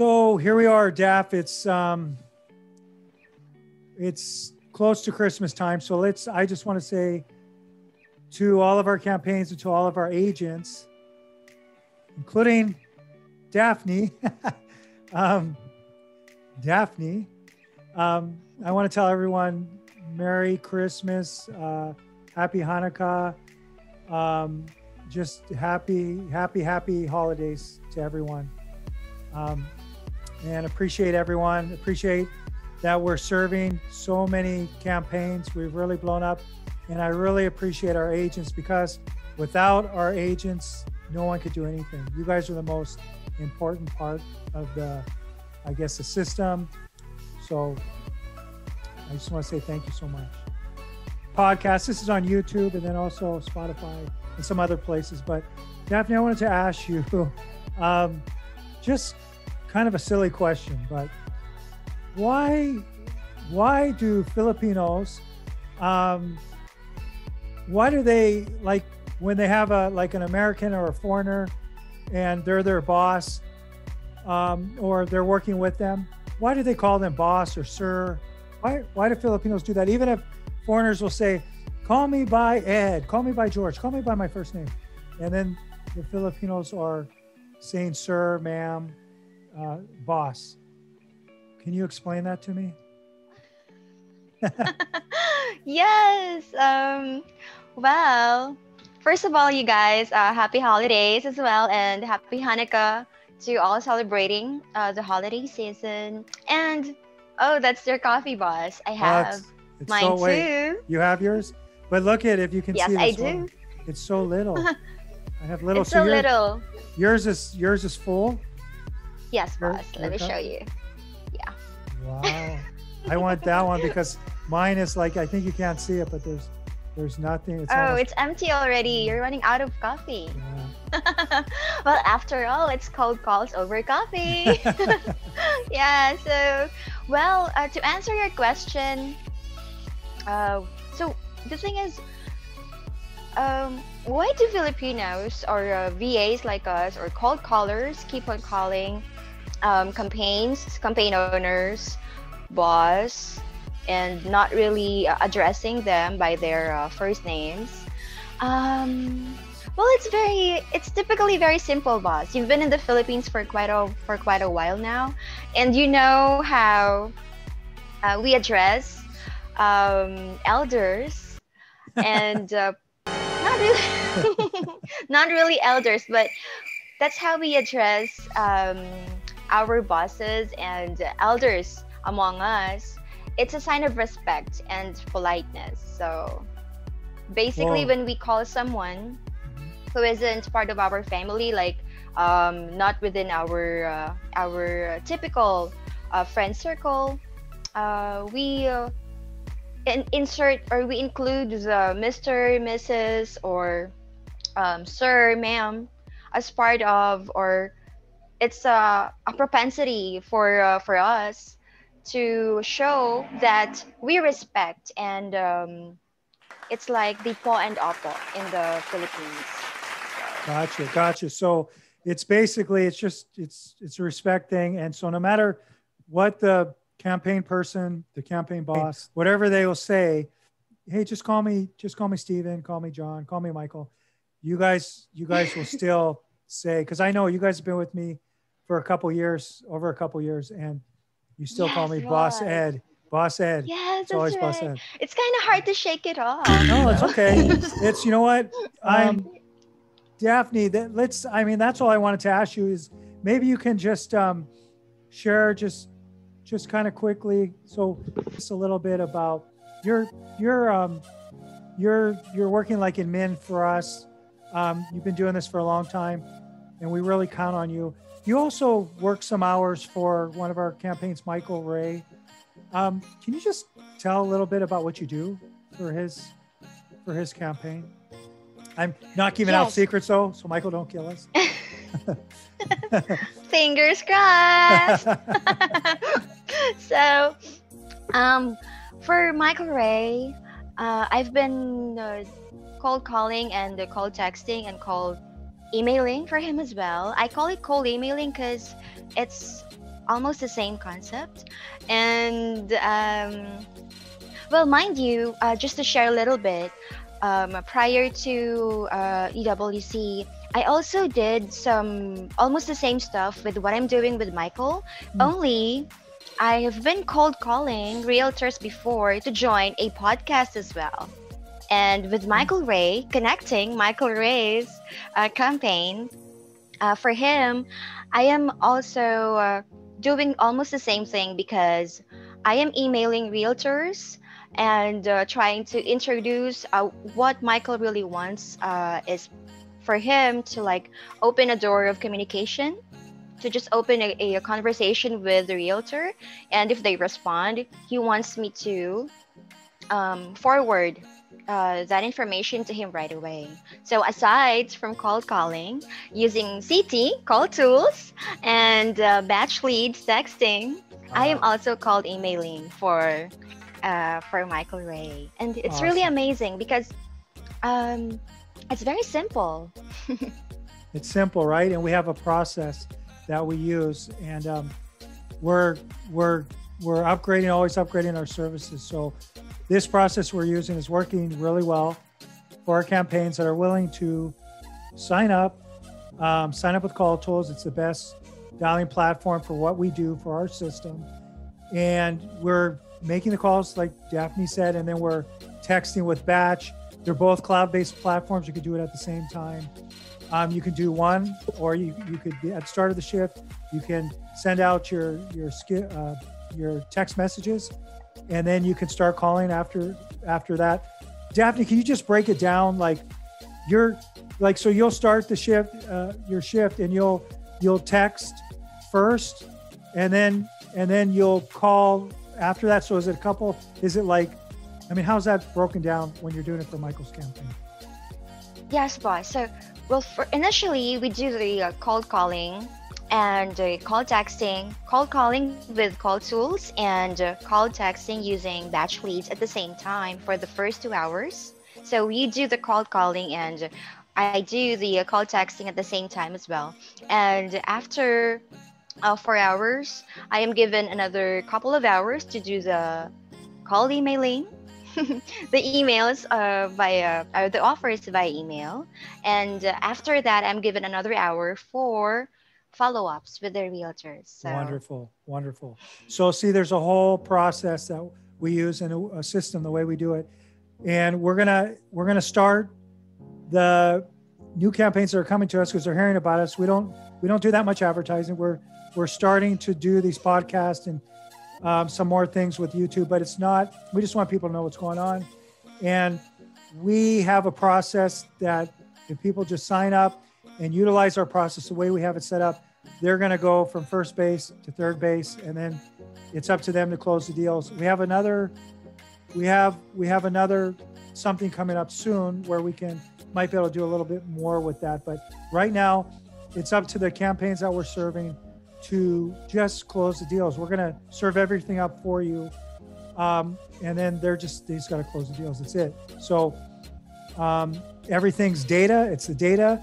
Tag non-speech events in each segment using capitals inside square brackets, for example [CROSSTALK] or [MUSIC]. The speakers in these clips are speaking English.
So here we are, Daff. It's um, it's close to Christmas time, so let's. I just want to say to all of our campaigns and to all of our agents, including Daphne, [LAUGHS] um, Daphne. Um, I want to tell everyone Merry Christmas, uh, Happy Hanukkah, um, just happy, happy, happy holidays to everyone. Um, and appreciate everyone. Appreciate that we're serving so many campaigns. We've really blown up. And I really appreciate our agents because without our agents, no one could do anything. You guys are the most important part of the, I guess, the system. So I just want to say thank you so much. Podcast, this is on YouTube and then also Spotify and some other places. But Daphne, I wanted to ask you [LAUGHS] um, just kind of a silly question, but why why do Filipinos um, why do they like when they have a like an American or a foreigner and they're their boss um, or they're working with them? Why do they call them boss or sir? Why why do Filipinos do that? Even if foreigners will say, "Call me by Ed," "Call me by George," "Call me by my first name," and then the Filipinos are saying "sir," "ma'am," uh, "boss." Can you explain that to me? [LAUGHS] yes. Um, well, first of all, you guys, uh, happy holidays as well, and happy Hanukkah to all celebrating uh, the holiday season. And oh, that's your coffee, boss. I have it's mine so, too. you have yours, but look at if you can yes, see. Yes, I do. One. It's so little. [LAUGHS] I have little. It's so, so little. Yours is yours is full. Yes, boss. Let me show you. Yeah. Wow. [LAUGHS] I want that one because mine is like I think you can't see it, but there's there's nothing. It's oh, almost... it's empty already. You're running out of coffee. Yeah. [LAUGHS] well, after all, it's cold calls over coffee. [LAUGHS] yeah. So, well, uh, to answer your question, uh, so the thing is, um, why do Filipinos or uh, VAs like us or cold callers keep on calling um, campaigns, campaign owners, boss, and not really uh, addressing them by their uh, first names? Um, well, it's very, it's typically very simple, boss. You've been in the Philippines for quite a for quite a while now, and you know how uh, we address um, elders [LAUGHS] and uh, not really, [LAUGHS] not really elders, but that's how we address um, our bosses and elders among us. It's a sign of respect and politeness. So basically, Whoa. when we call someone who isn't part of our family, like um, not within our uh, our typical uh, friend circle, uh, we uh, in, insert or we include the Mr., Mrs., or um, Sir, Ma'am as part of, or it's a, a propensity for uh, for us to show that we respect and um, it's like the po and opo in the Philippines. Gotcha, gotcha. So it's basically it's just it's it's a respect thing, and so no matter what the campaign person, the campaign boss, whatever they will say, hey, just call me, just call me Steven, call me John, call me Michael. You guys, you guys will [LAUGHS] still say, because I know you guys have been with me for a couple years, over a couple years, and you still yes, call me Boss Ed. Boss Ed. Yes, it's always right. Boss Ed. It's kind of hard to shake it off. no, it's okay. [LAUGHS] it's you know what? I'm um, Daphne. That let's. I mean, that's all I wanted to ask you is maybe you can just um, share just just kind of quickly, so just a little bit about your your um you're you're working like in men for us. Um, you've been doing this for a long time, and we really count on you. You also work some hours for one of our campaigns, Michael Ray. Um, can you just tell a little bit about what you do for his for his campaign? I'm not giving yes. out secrets though, so Michael, don't kill us. [LAUGHS] Fingers crossed. [LAUGHS] so, um, for Michael Ray, uh, I've been uh, cold calling and uh, cold texting and cold emailing for him as well. I call it cold emailing because it's almost the same concept. And um, well, mind you, uh, just to share a little bit, um, prior to uh, EWC, I also did some almost the same stuff with what I'm doing with Michael, mm. only I have been cold calling realtors before to join a podcast as well. And with. Michael Ray, connecting Michael Ray's uh, campaign, uh, for him, I am also uh, doing almost the same thing because I am emailing realtors and uh, trying to introduce uh, what Michael really wants uh, is for him to like open a door of communication to just open a, a, conversation with the realtor and if they respond he wants me to um, forward uh, that information to him right away. So aside from cold calling, using CT, call tools, and uh, batch leads texting. I am also called emailing for uh, for Michael Ray, and it's awesome. really amazing because um, it's very simple. [LAUGHS] it's simple, right? And we have a process that we use, and um, we're we're we're upgrading, always upgrading our services. So this process we're using is working really well for our campaigns that are willing to sign up, um, sign up with Call Tools. It's the best dialing platform for what we do for our system. And we're making the calls, like Daphne said, and then we're texting with Batch. They're both cloud based platforms. You could do it at the same time. Um, you can do one, or you, you could be at the start of the shift. You can send out your your uh, your text messages and then you can start calling after after that. Daphne, can you just break it down? Like you're like so you'll start the shift uh, your shift and you'll you'll text first and then and then you'll call after that. So is it a couple? Is it like I mean, how's that broken down when you're doing it for Michael's campaign? Yes, boss. So, well, for initially we do the uh, cold calling and uh, call texting, call calling with call tools, and uh, call texting using batch leads at the same time for the first two hours. So you do the call calling and I do the uh, call texting at the same time as well. And after uh, four hours, I am given another couple of hours to do the call emailing. [LAUGHS] the emails uh, via uh, the offers via email and uh, after that i'm given another hour for follow-ups with their realtors. So. Wonderful, wonderful. So see, there's a whole process that we use in a, a system the way we do it, and we're gonna we're gonna start the new campaigns that are coming to us because they're hearing about us. We don't we don't do that much advertising. We're we're starting to do these podcasts and um, some more things with YouTube, but it's not. We just want people to know what's going on, and we have a process that if people just sign up and utilize our process the way we have it set up, they're going to go from first base to third base, and then it's up to them to close the deals. We have another, we have we have another something coming up soon where we can might be able to do a little bit more with that. But right now, it's up to the campaigns that we're serving to just close the deals. We're going to serve everything up for you, um, and then they're just they just got to close the deals. That's it. So um, everything's data. It's the data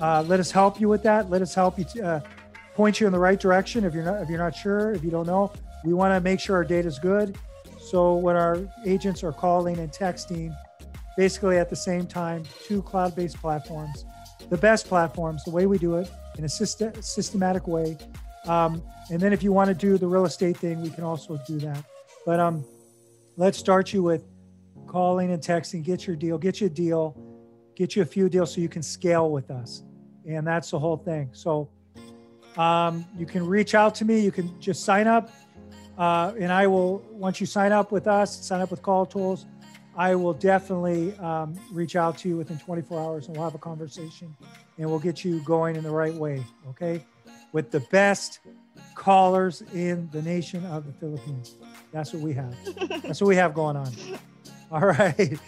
uh, let us help you with that. Let us help you uh, point you in the right direction if you're not if you're not sure if you don't know. We want to make sure our data is good. So when our agents are calling and texting, basically at the same time, two cloud-based platforms, the best platforms, the way we do it in a syst- systematic way. Um, and then if you want to do the real estate thing, we can also do that. But um, let's start you with calling and texting. Get your deal. Get you a deal. Get you a few deals so you can scale with us and that's the whole thing. So um, you can reach out to me. You can just sign up, uh, and I will. Once you sign up with us, sign up with Call Tools, I will definitely um, reach out to you within 24 hours, and we'll have a conversation, and we'll get you going in the right way. Okay, with the best callers in the nation of the Philippines. That's what we have. That's what we have going on. All right.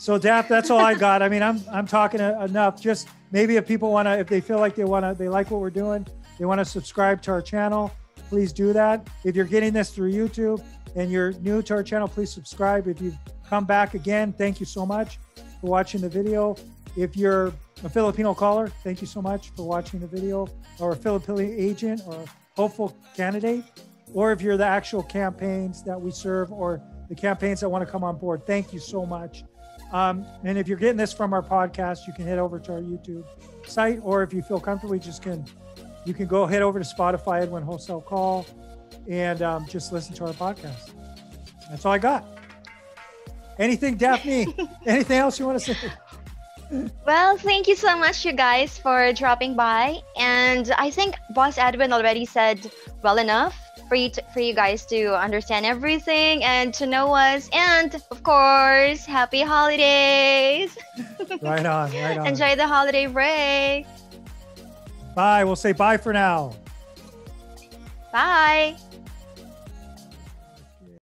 So, Daph, that's all I got. I mean, I'm I'm talking enough. Just maybe if people want to, if they feel like they want to, they like what we're doing, they want to subscribe to our channel, please do that. If you're getting this through YouTube and you're new to our channel, please subscribe. If you've come back again, thank you so much for watching the video. If you're a Filipino caller, thank you so much for watching the video, or a Filipino agent or hopeful candidate, or if you're the actual campaigns that we serve or the campaigns that want to come on board, thank you so much. Um, and if you're getting this from our podcast, you can head over to our YouTube site, or if you feel comfortable, you just can you can go head over to Spotify Edwin Wholesale Call and um, just listen to our podcast. That's all I got. Anything, Daphne? [LAUGHS] anything else you want to say? Well, thank you so much, you guys, for dropping by. And I think Boss Edwin already said well enough for you to, for you guys to understand everything and to know us. And of course, happy holidays! [LAUGHS] right on, right on. Enjoy the holiday break. Bye. We'll say bye for now. Bye.